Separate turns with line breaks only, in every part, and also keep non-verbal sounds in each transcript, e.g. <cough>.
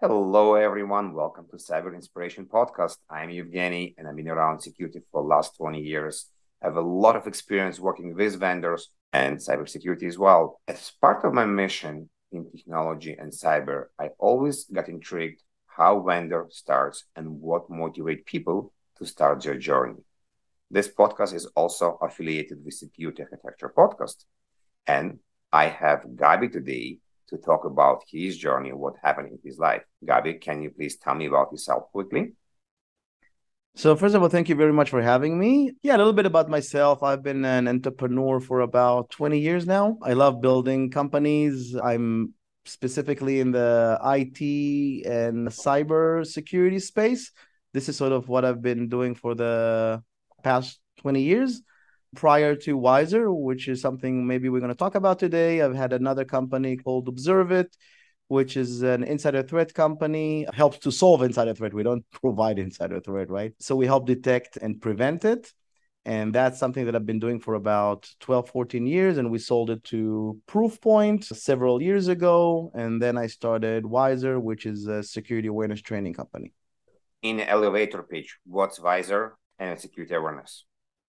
Hello, everyone. Welcome to Cyber Inspiration Podcast. I'm Evgeny, and I've been around security for the last 20 years. I have a lot of experience working with vendors and cybersecurity as well. As part of my mission in technology and cyber, I always got intrigued how vendor starts and what motivate people to start their journey. This podcast is also affiliated with Security Architecture Podcast. And I have Gabi today to talk about his journey, what happened in his life. Gabi, can you please tell me about yourself quickly?
So, first of all, thank you very much for having me. Yeah, a little bit about myself. I've been an entrepreneur for about 20 years now. I love building companies. I'm specifically in the IT and cyber security space. This is sort of what I've been doing for the past 20 years. Prior to Wizer, which is something maybe we're going to talk about today, I've had another company called ObserveIT, which is an insider threat company, helps to solve insider threat. We don't <laughs> provide insider threat, right? So we help detect and prevent it. And that's something that I've been doing for about 12, 14 years. And we sold it to Proofpoint several years ago. And then I started Wizer, which is a security awareness training company.
In elevator pitch, what's Wizer and security awareness?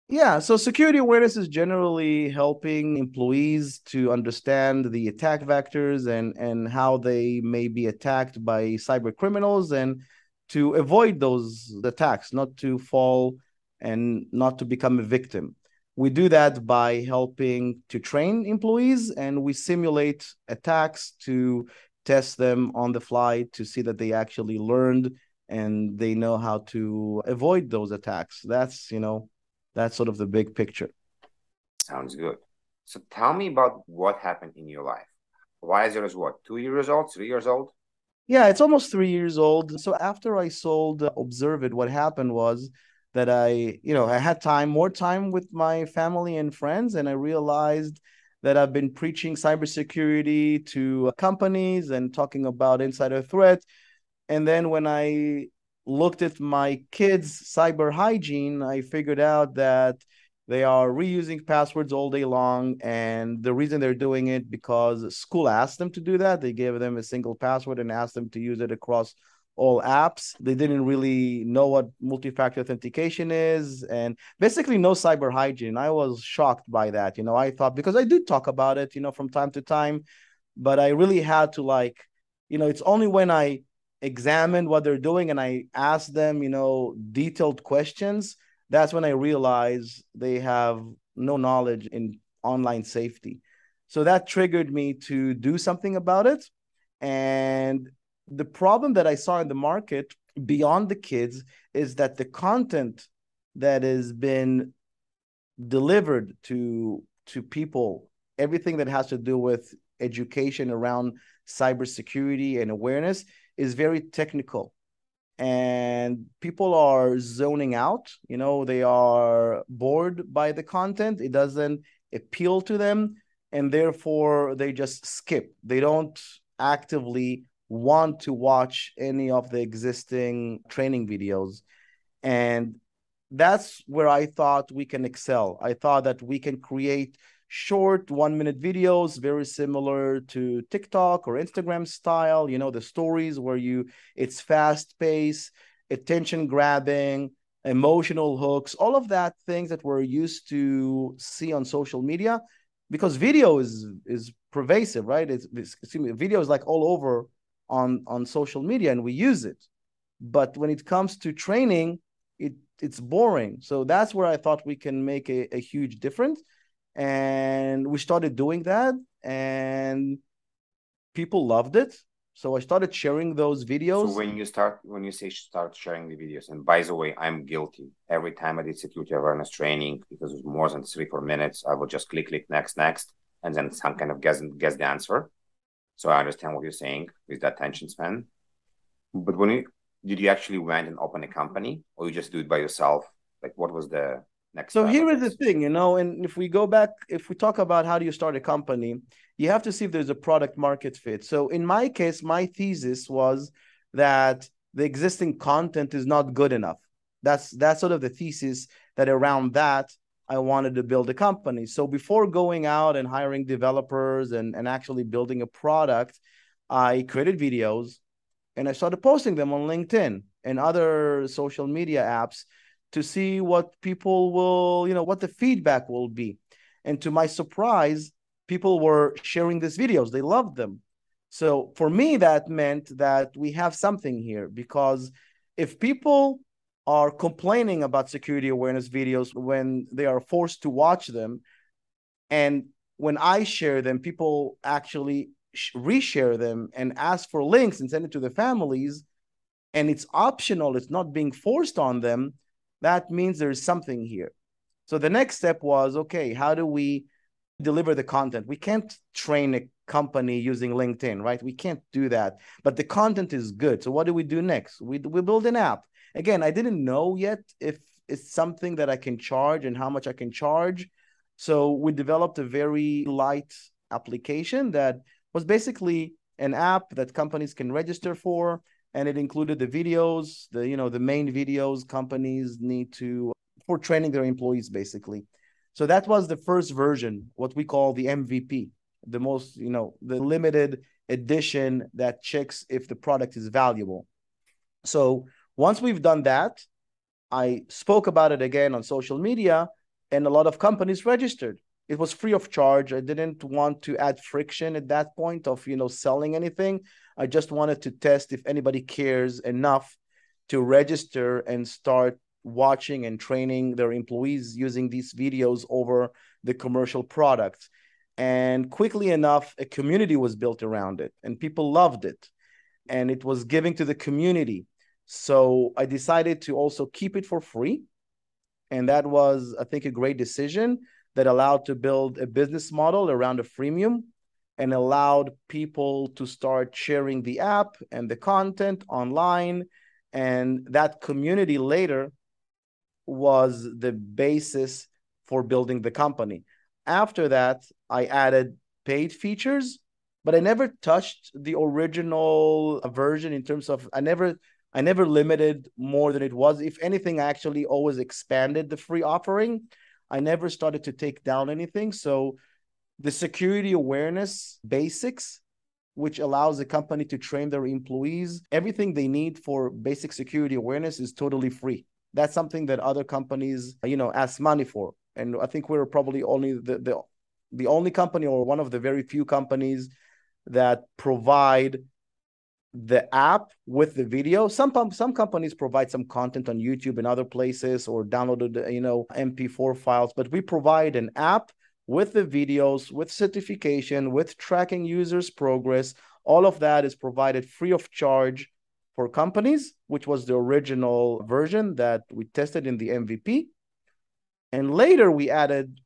Yeah, so security awareness is generally helping employees to understand the attack vectors and and how they may be attacked by cyber criminals and to avoid those attacks, not to fall and not to become a victim. We do that by helping to train employees and we simulate attacks to test them on the fly to see that they actually learned and they know how to avoid those attacks. That's, you know, that's sort of the big picture.
Sounds good. So tell me about what happened in your life. Wizer is it what, two years old, three years old?
Yeah, it's almost three years old. So after I sold uh, ObserveIT, what happened was that I, you know, I had time, more time with my family and friends, and I realized that I've been preaching cybersecurity to companies and talking about insider threat. And then when I looked at my kids' cyber hygiene, I figured out that they are reusing passwords all day long. And the reason they're doing it because school asked them to do that. They gave them a single password and asked them to use it across all apps. They didn't really know what multi-factor authentication is and basically no cyber hygiene. I was shocked by that. You know, I thought because I do talk about it, you know, from time to time, but I really had to like, you know, it's only when I examined what they're doing and I asked them, you know, detailed questions, that's when I realized they have no knowledge in online safety. So that triggered me to do something about it. And the problem that I saw in the market beyond the kids is that the content that has been delivered to to people, everything that has to do with education around cybersecurity and awareness is very technical. And people are zoning out you know they are bored by the content. It doesn't appeal to them and therefore they just skip. They don't actively want to watch any of the existing training videos. And that's where i thought we can excel. I thought that we can create short one minute videos very similar to tiktok or instagram style you know the stories where you it's fast pace attention grabbing emotional hooks all of that things that we're used to see on social media because video is is pervasive right? It's, it's video is like all over on on social media and we use it. But when it comes to training it it's boring. So that's where i thought we can make a, a huge difference and we started doing that and people loved it. So i started sharing those videos.
so when you start when you say start sharing the videos and by the way i'm guilty. Every time i did security awareness training because it was more than three four minutes i would just click click next next and then some kind of guess guess the answer. So i understand what you're saying with that attention span. But when you did you actually went and open a company or you just do it by yourself? Like what was the next
so here is the thing you know and if we go back if we talk about how do you start a company you have to see if there's a product market fit. So in my case my thesis was that the existing content is not good enough. That's that's sort of the thesis that around that i wanted to build a company. So before going out and hiring developers and, and actually building a product i created videos and I started posting them on LinkedIn and other social media apps to see what people will, you know, what the feedback will be. And to my surprise, people were sharing these videos. They loved them. So for me, that meant that we have something here because if people are complaining about security awareness videos when they are forced to watch them, and when I share them, people actually reshare them and ask for links and send it to the families, and it's optional, it's not being forced on them, that means there's something here. So the next step was okay, how do we deliver the content? We can't train a company using LinkedIn, right? We can't do that. But the content is good. So what do we do next? We we build an app. Again, I didn't know yet if it's something that I can charge and how much I can charge. So we developed a very light application that was basically an app that companies can register for and it included the videos, the you know, the main videos companies need to for training their employees basically. So that was the first version, what we call the MVP the most, you know, the limited edition that checks if the product is valuable. So once we've done that, I spoke about it again on social media, and a lot of companies registered. It was free of charge. I didn't want to add friction at that point of you know selling anything. I just wanted to test if anybody cares enough to register and start watching and training their employees using these videos over the commercial products and quickly enough a community was built around it and people loved it and it was giving to the community so i decided to also keep it for free and that was i think a great decision that allowed to build a business model around a freemium and allowed people to start sharing the app and the content online and that community later was the basis for building the company after that, I added paid features, but I never touched the original version in terms of I never I never limited more than it was. If anything, I actually always expanded the free offering. I never started to take down anything. So the security awareness basics, which allows the company to train their employees, everything they need for basic security awareness is totally free. That's something that other companies, you know, ask money for and I think we're probably only the, the the only company or one of the very few companies that provide the app with the video. Some some companies provide some content on YouTube and other places or downloaded you know MP4 files, but we provide an app with the videos, with certification, with tracking users' progress. All of that is provided free of charge for companies, which was the original version that we tested in the MVP. And later we added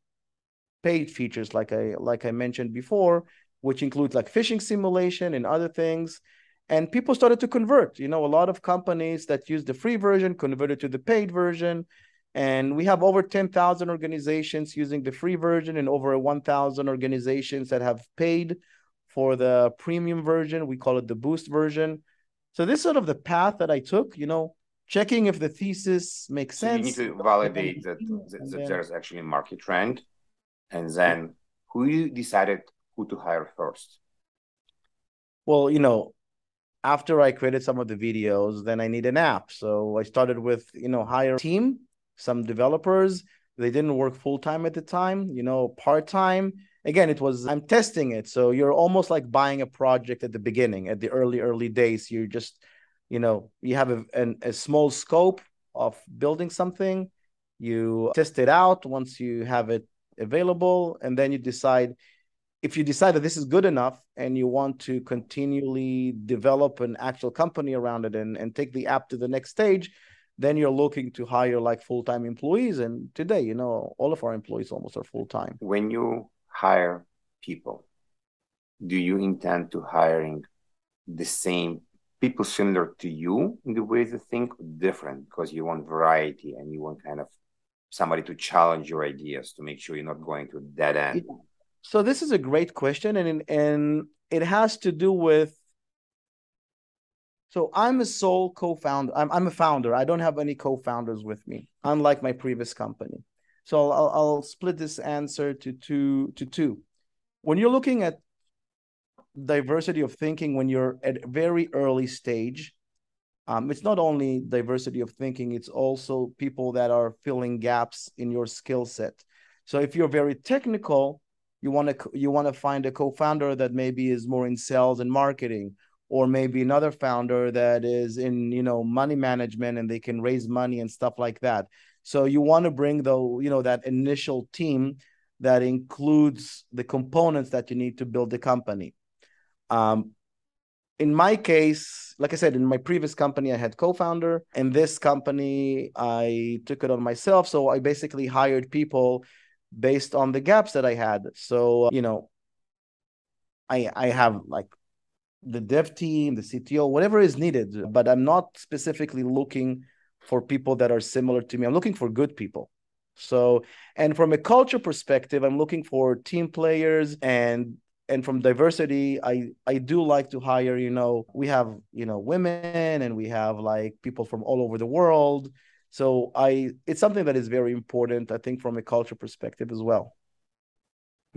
paid features like I like I mentioned before, which includes like phishing simulation and other things. And people started to convert. You know, a lot of companies that use the free version converted to the paid version. And we have over 10,000 organizations using the free version and over 1,000 organizations that have paid for the premium version. We call it the boost version. So this is sort of the path that I took, you know, checking if the thesis makes so sense.
You need to validate that, that, that there's actually a market trend, and then who you decided who to hire first.
Well, you know, after I created some of the videos, then I need an app. So I started with you know hire a team, some developers. They didn't work full time at the time, you know, part time. Again, it was I'm testing it. So you're almost like buying a project at the beginning, at the early early days. You're just you know you have a, an, a small scope of building something you test it out once you have it available and then you decide if you decide that this is good enough and you want to continually develop an actual company around it and, and take the app to the next stage then you're looking to hire like full-time employees. And today you know all of our employees almost are full-time.
When you hire people do you intend to hiring the same people similar to you in the way they think different? Because you want variety and you want kind of somebody to challenge your ideas to make sure you're not going to a dead end
so this is a great question and and it has to do with so i'm a sole co-founder I'm, I'm a founder i don't have any co-founders with me unlike my previous company so I'll, I'll split this answer to two to two when you're looking at diversity of thinking when you're at a very early stage. Um, it's not only diversity of thinking, it's also people that are filling gaps in your skill set. So if you're very technical, you want to you want to find a co-founder that maybe is more in sales and marketing or maybe another founder that is in you know money management and they can raise money and stuff like that. So you want to bring the you know that initial team that includes the components that you need to build the company. Um, in my case like i said in my previous company i had co-founder. In this company i took it on myself. So i basically hired people based on the gaps that i had so uh, you know i i have like the dev team, the CTO, whatever is needed. But I'm not specifically looking for people that are similar to me. I'm looking for good people. So, and from a culture perspective, I'm looking for team players and and from diversity, I I do like to hire, you know, we have, you know, women and we have like people from all over the world. So I it's something that is very important, I think, from a culture perspective as well.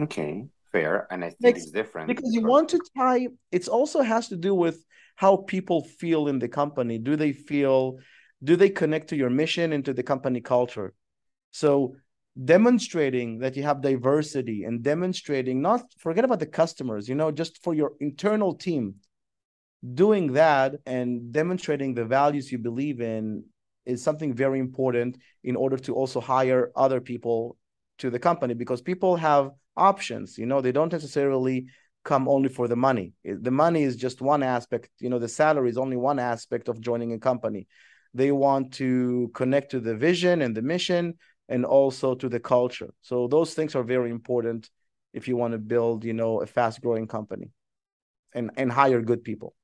Okay fair and i think it's different
because you want to tie it also has to do with how people feel in the company. Do they feel do they connect to your mission and to the company culture? So demonstrating that you have diversity and demonstrating not forget about the customers you know just for your internal team. Doing that and demonstrating the values you believe in is something very important in order to also hire other people to the company because people have options you know they don't necessarily come only for the money. The money is just one aspect you know the salary is only one aspect of joining a company. They want to connect to the vision and the mission and also to the culture. So those things are very important if you want to build you know a fast growing company and and hire good people.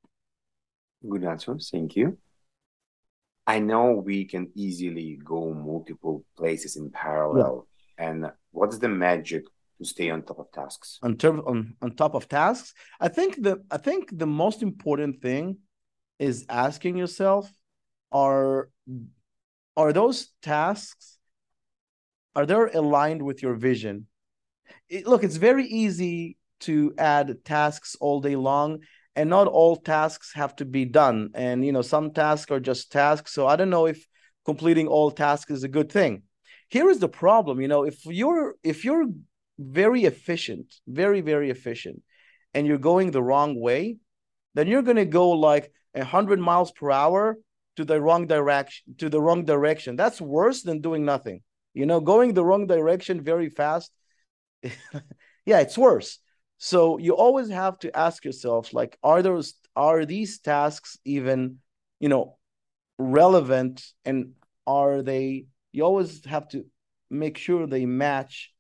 Good answer thank you i know we can easily go multiple places in parallel. Yeah. and what's the magic to stay on top of tasks?
On term on, on top of tasks? I think the i think the most important thing is asking yourself are are those tasks are they aligned with your vision? It, look it's very easy to add tasks all day long and not all tasks have to be done. And you know some tasks are just tasks. So i don't know if completing all tasks is a good thing. Here is the problem you know if you're if you're very efficient, very, very efficient, and you're going the wrong way, then you're going to go like 100 miles per hour to the wrong direction to the wrong direction. That's worse than doing nothing. You know going the wrong direction very fast <laughs> yeah it's worse so you always have to ask yourself like are those are these tasks even you know relevant and are they you always have to make sure they match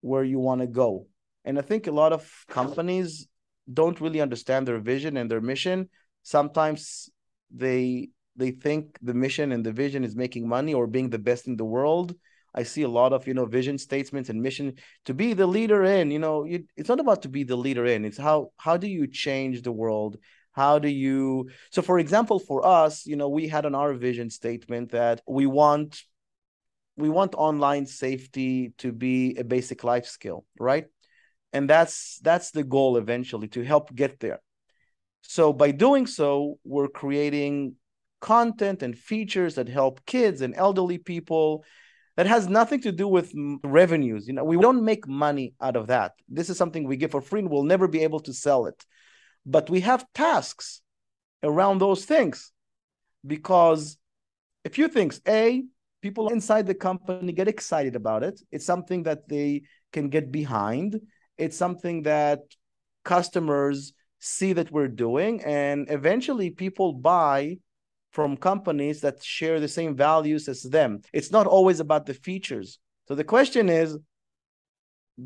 where you want to go. And I think a lot of companies don't really understand their vision and their mission. Sometimes they they think the mission and the vision is making money or being the best in the world. I see a lot of you know vision statements and mission to be the leader in. You know, you, it's not about to be the leader in. It's how how do you change the world? How do you? So, for example, for us, you know, we had on our vision statement that we want we want online safety to be a basic life skill right and that's that's the goal eventually to help get there so by doing so we're creating content and features that help kids and elderly people that has nothing to do with revenues you know we don't make money out of that this is something we give for free and we'll never be able to sell it but we have tasks around those things because a few things a people inside the company get excited about it. It's something that they can get behind. It's something that customers see that we're doing. And eventually people buy from companies that share the same values as them. It's not always about the features. So the question is,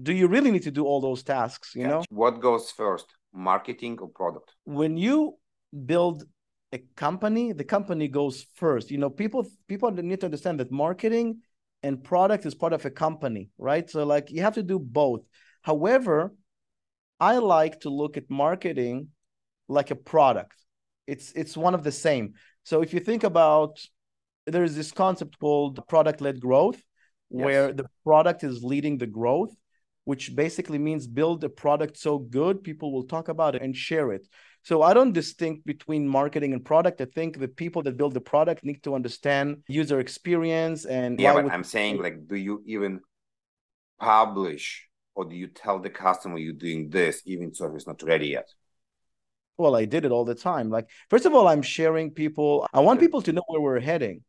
do you really need to do all those tasks? You know,
what goes first, marketing or product?
When you build a company, the company goes first. You know, people people need to understand that marketing and product is part of a company, right? So like you have to do both. However, I like to look at marketing like a product. It's it's one of the same. So if you think about there's this concept called product led growth yes. where the product is leading the growth which basically means build a product so good people will talk about it and share it. So I don't distinct between marketing and product. I think the people that build the product need to understand user experience and
yeah. But. I'm saying like, do you even publish or do you tell the customer you're doing this even so it's not ready yet?
Well, I did it all the time. Like, first of all, I'm sharing people. I want people to know where we're heading.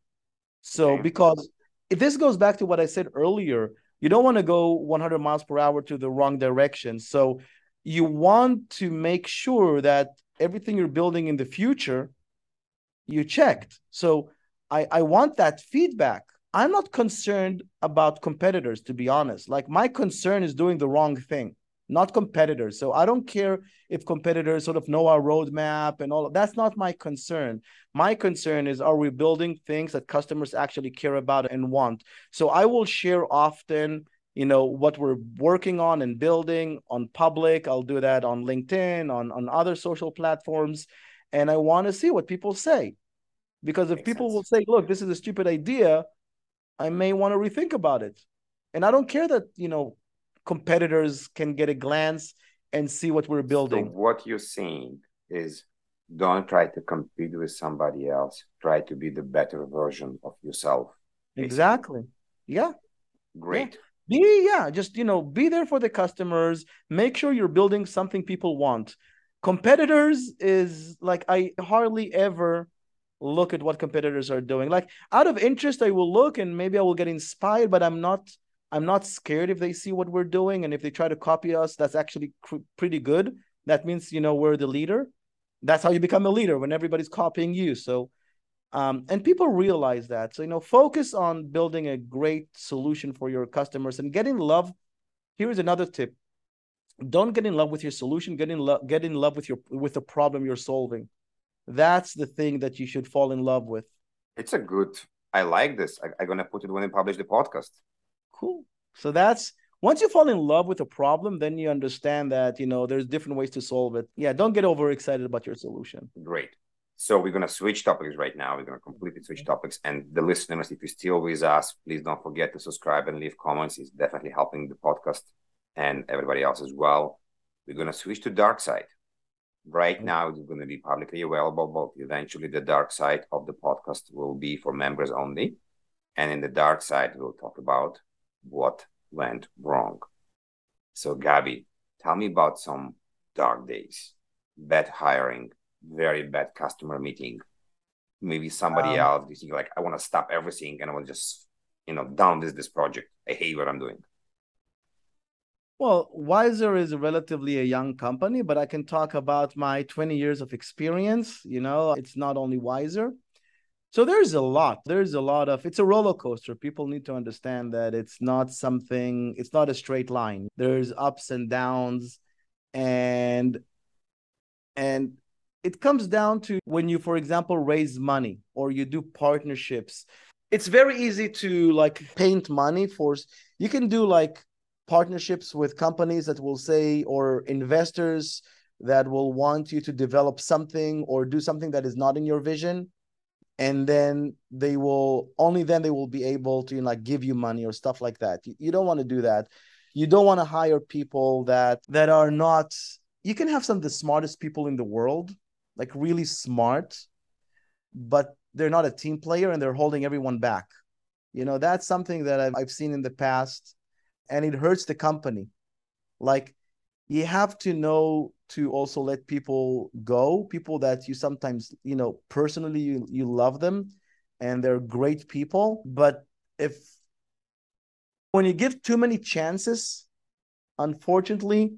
So because if this goes back to what I said earlier, you don't want to go 100 miles per hour to the wrong direction. So you want to make sure that everything you're building in the future, you checked. So I, I want that feedback. I'm not concerned about competitors, to be honest. Like my concern is doing the wrong thing, not competitors. So I don't care if competitors sort of know our roadmap and all. Of, that's not my concern. My concern is are we building things that customers actually care about and want? So I will share often you know what we're working on and building on public i'll do that on linkedin on on other social platforms and i want to see what people say because if Makes people sense. will say look this is a stupid idea i may want to rethink about it and i don't care that you know competitors can get a glance and see what we're building.
so what you're saying is don't try to compete with somebody else. Try to be the better version of yourself
basically. exactly. Yeah.
Great.
Yeah. Be yeah just you know be there for the customers. Make sure you're building something people want. Competitors is like i hardly ever look at what competitors are doing. Like out of interest i will look and maybe i will get inspired but i'm not i'm not scared if they see what we're doing and if they try to copy us that's actually cr- pretty good that means you know we're the leader that's how you become a leader when everybody's copying you so um, and people realize that. So, you know, focus on building a great solution for your customers and get in love. Here is another tip. Don't get in love with your solution, get in love get in love with your with the problem you're solving. That's the thing that you should fall in love with.
It's a good I like this. I, I'm gonna put it when I publish the podcast.
Cool. So that's once you fall in love with a problem, then you understand that you know there's different ways to solve it. Yeah, don't get overexcited about your solution.
Great. So we're going to switch topics right now. We're going to completely switch topics. And the listeners, if you're still with us, please don't forget to subscribe and leave comments. It's definitely helping the podcast and everybody else as well. We're going to switch to dark side. Right now, it's going to be publicly available, but eventually the dark side of the podcast will be for members only. And in the dark side, we'll talk about what went wrong. So, Gabi, tell me about some dark days, bad hiring, very bad customer meeting. Maybe somebody um, else is like, I want to stop everything and I will just, you know, down this this project. I hate what I'm doing.
Well, Wizer is relatively a young company, but I can talk about my 20 years of experience. You know, it's not only Wizer. So there's a lot. There's a lot of it's a roller coaster. People need to understand that it's not something, it's not a straight line. There's ups and downs. And and it comes down to when you for example raise money or you do partnerships it's very easy to like paint money for you can do like partnerships with companies that will say or investors that will want you to develop something or do something that is not in your vision and then they will only then they will be able to you know, like give you money or stuff like that you, you don't want to do that you don't want to hire people that that are not you can have some of the smartest people in the world like really smart, but they're not a team player and they're holding everyone back. You know, that's something that I've, I've seen in the past and it hurts the company. Like you have to know to also let people go, people that you sometimes, you know, personally you, you love them and they're great people. But if when you give too many chances, unfortunately,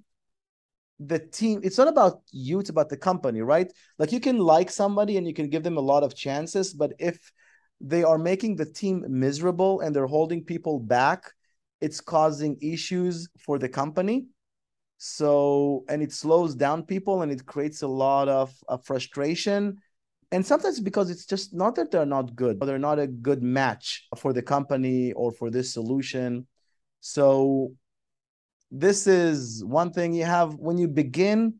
the team it's not about you it's about the company right like you can like somebody and you can give them a lot of chances but if they are making the team miserable and they're holding people back it's causing issues for the company so and it slows down people and it creates a lot of, of frustration. And sometimes because it's just not that they're not good but they're not a good match for the company or for this solution. So this is one thing you have. When you begin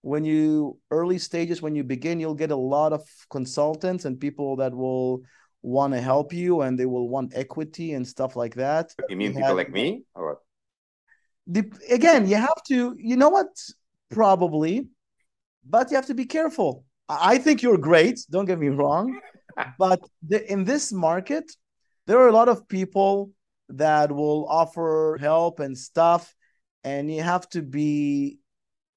when you early stages when you begin you'll get a lot of consultants and people that will want to help you and they will want equity and stuff like that.
You mean people have, like me or
the, again, you have to, you know what? Probably, but you have to be careful. I think you're great. Don't get me wrong. <laughs> but the, in this market, there are a lot of people that will offer help and stuff. And you have to be,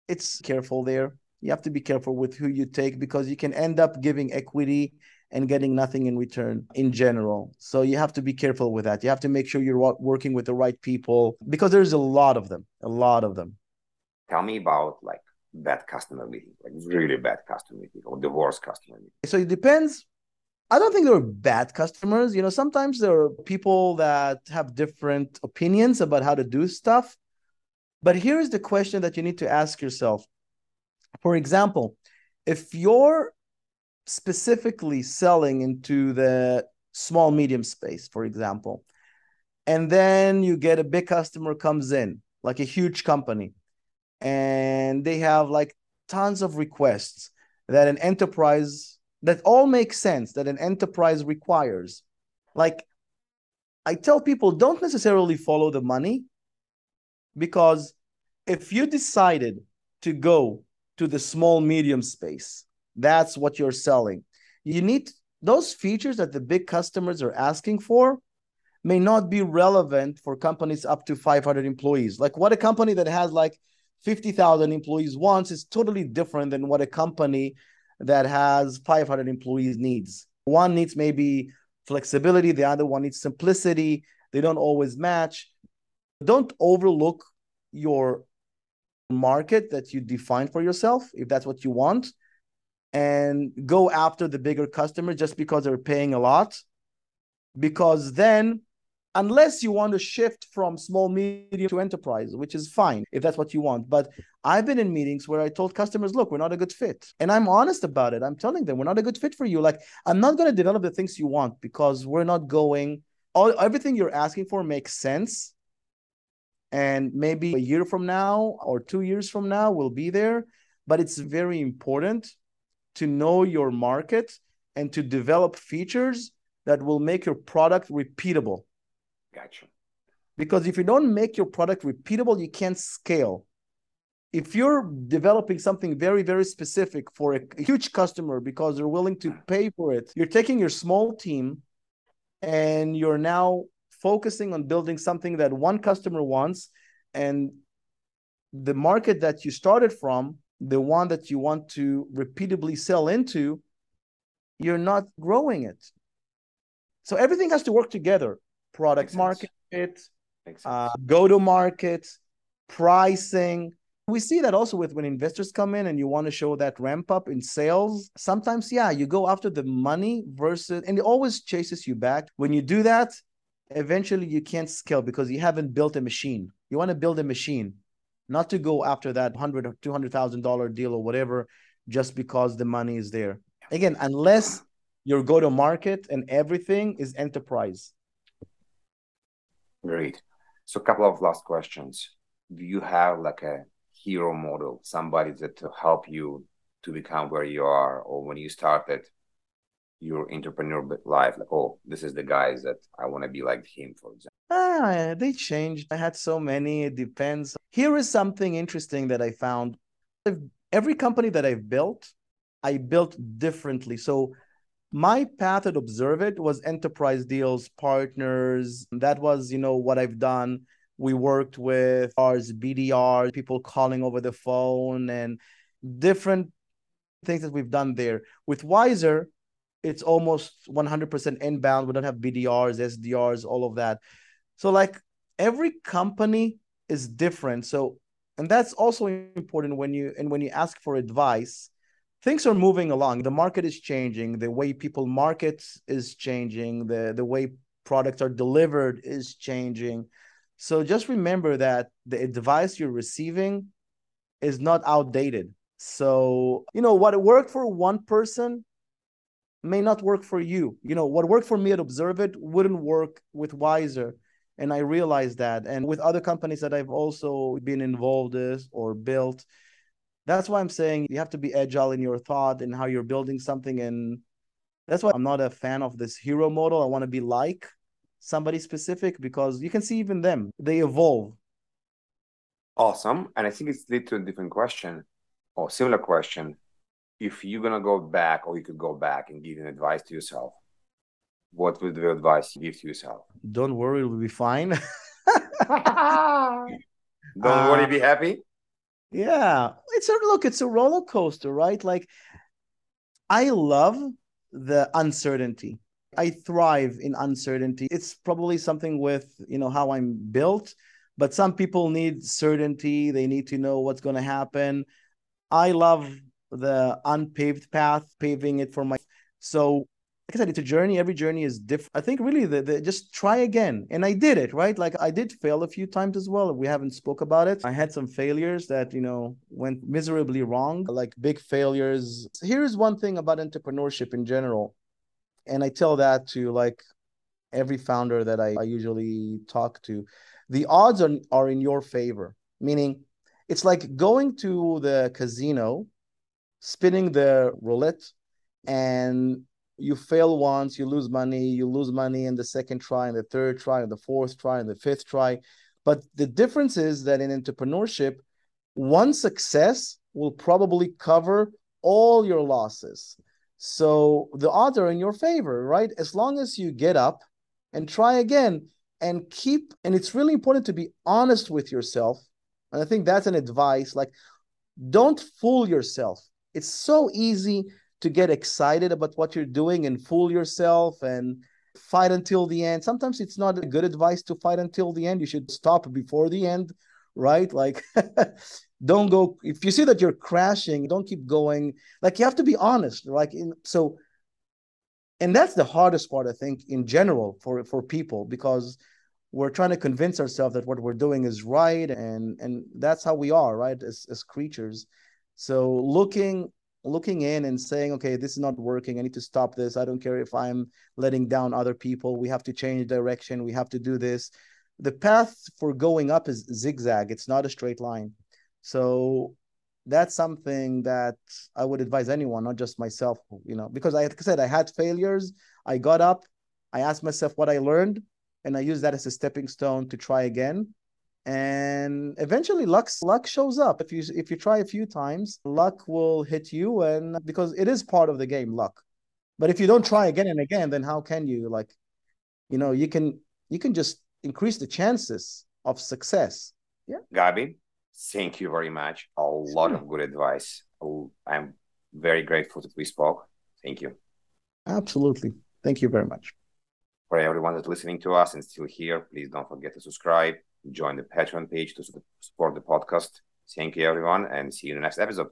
it's careful there. You have to be careful with who you take because you can end up giving equity and getting nothing in return in general. So you have to be careful with that. You have to make sure you're working with the right people because there's a lot of them, a lot of them.
Tell me about like bad customer meeting, like really bad customer meeting or the worst customer meeting.
So it depends. I don't think there are bad customers. You know, sometimes there are people that have different opinions about how to do stuff. But here is the question that you need to ask yourself. For example, if you're specifically selling into the small medium space for example. And then you get a big customer comes in like a huge company and they have like tons of requests that an enterprise that all make sense that an enterprise requires. Like i tell people don't necessarily follow the money because if you decided to go to the small medium space that's what you're selling. You need those features that the big customers are asking for may not be relevant for companies up to 500 employees. Like what a company that has like 50,000 employees wants is totally different than what a company that has 500 employees needs. One needs maybe flexibility, the other one needs simplicity. They don't always match. Don't overlook your market that you define for yourself if that's what you want and go after the bigger customer just because they're paying a lot. Because then, unless you want to shift from small, medium to enterprise, which is fine if that's what you want. But I've been in meetings where I told customers, look, we're not a good fit. And I'm honest about it. I'm telling them, we're not a good fit for you. Like, I'm not going to develop the things you want because we're not going, all, everything you're asking for makes sense. And maybe a year from now or two years from now, we'll be there. But it's very important to know your market and to develop features that will make your product repeatable.
Gotcha.
Because if you don't make your product repeatable, you can't scale. If you're developing something very, very specific for a huge customer because they're willing to pay for it, you're taking your small team and you're now focusing on building something that one customer wants and the market that you started from the one that you want to repeatedly sell into, you're not growing it. So everything has to work together product market fit, uh, go to market, pricing. We see that also with when investors come in and you want to show that ramp up in sales. Sometimes, yeah, you go after the money versus, and it always chases you back. When you do that, eventually you can't scale because you haven't built a machine. You want to build a machine not to go after that hundred or two hundred thousand dollar deal or whatever just because the money is there. Again, unless your go to market and everything is enterprise.
Great. So, a couple of last questions. Do you have like a hero model, somebody that to help you to become where you are, or when you started your entrepreneurial life, like, oh, this is the guys that I want to be like him, for example?
Ah, they changed. I had so many. It depends. Here is something interesting that I found. Every company that I've built, I built differently. So my path at ObserveIT was enterprise deals, partners. That was, you know, what I've done. We worked with ours, BDR, people calling over the phone and different things that we've done there. With Wizer, it's almost 100% inbound. We don't have BDRs, SDRs, all of that. So like every company is different. So and that's also important when you and when you ask for advice, things are moving along. The market is changing, the way people market is changing, the the way products are delivered is changing. So just remember that the advice you're receiving is not outdated. So, you know, what worked for one person may not work for you. You know, what worked for me at ObserveIT wouldn't work with Wizer and i realized that and with other companies that i've also been involved with or built that's why i'm saying you have to be agile in your thought and how you're building something and that's why i'm not a fan of this hero model i want to be like somebody specific because you can see even them they evolve
Awesome. And I think it's lead to a different question or similar question. If you're gonna go back or you could go back and give an advice to yourself, what would the advice you give to yourself?
Don't worry, it'll be fine. <laughs> <laughs>
Don't worry, be uh, happy.
Yeah, it's a look, it's a roller coaster, right? Like I love the uncertainty. I thrive in uncertainty. It's probably something with, you know, how I'm built, but some people need certainty. They need to know what's going to happen. I love the unpaved path, paving it for my so like I said, it's a journey. Every journey is different. I think really the, the just try again. And I did it, right? Like I did fail a few times as well. We haven't spoke about it. I had some failures that, you know, went miserably wrong, like big failures. Here's one thing about entrepreneurship in general. And I tell that to like every founder that I, I usually talk to. The odds are, are in your favor, meaning it's like going to the casino, spinning the roulette, and you fail once, you lose money, you lose money in the second try, and the third try, and the fourth try, and the fifth try. But the difference is that in entrepreneurship, one success will probably cover all your losses. So the odds are in your favor, right? As long as you get up and try again and keep, and it's really important to be honest with yourself. And I think that's an advice like, don't fool yourself. It's so easy to get excited about what you're doing and fool yourself and fight until the end. Sometimes it's not a good advice to fight until the end. You should stop before the end, right? Like, <laughs> don't go if you see that you're crashing, don't keep going. Like, you have to be honest. Like, in so, and that's the hardest part, I think, in general for for people because we're trying to convince ourselves that what we're doing is right and and that's how we are right as, as creatures so looking looking in and saying, okay, this is not working. I need to stop this. I don't care if I'm letting down other people. We have to change direction. We have to do this. The path for going up is zigzag, it's not a straight line. So that's something that I would advise anyone, not just myself, you know, because I, like I said, I had failures. I got up, I asked myself what I learned, and I used that as a stepping stone to try again and eventually luck luck shows up. If you if you try a few times luck will hit you and because it is part of the game luck. But if you don't try again and again then how can you like you know you can you can just increase the chances of success. Yeah.
Gabi thank you very much. A lot of good advice. I'm very grateful that we spoke. Thank you.
Absolutely. Thank you very much.
For everyone that's listening to us and still here please don't forget to subscribe join the Patreon page to support the podcast. Thank you, everyone, and see you in the next episode.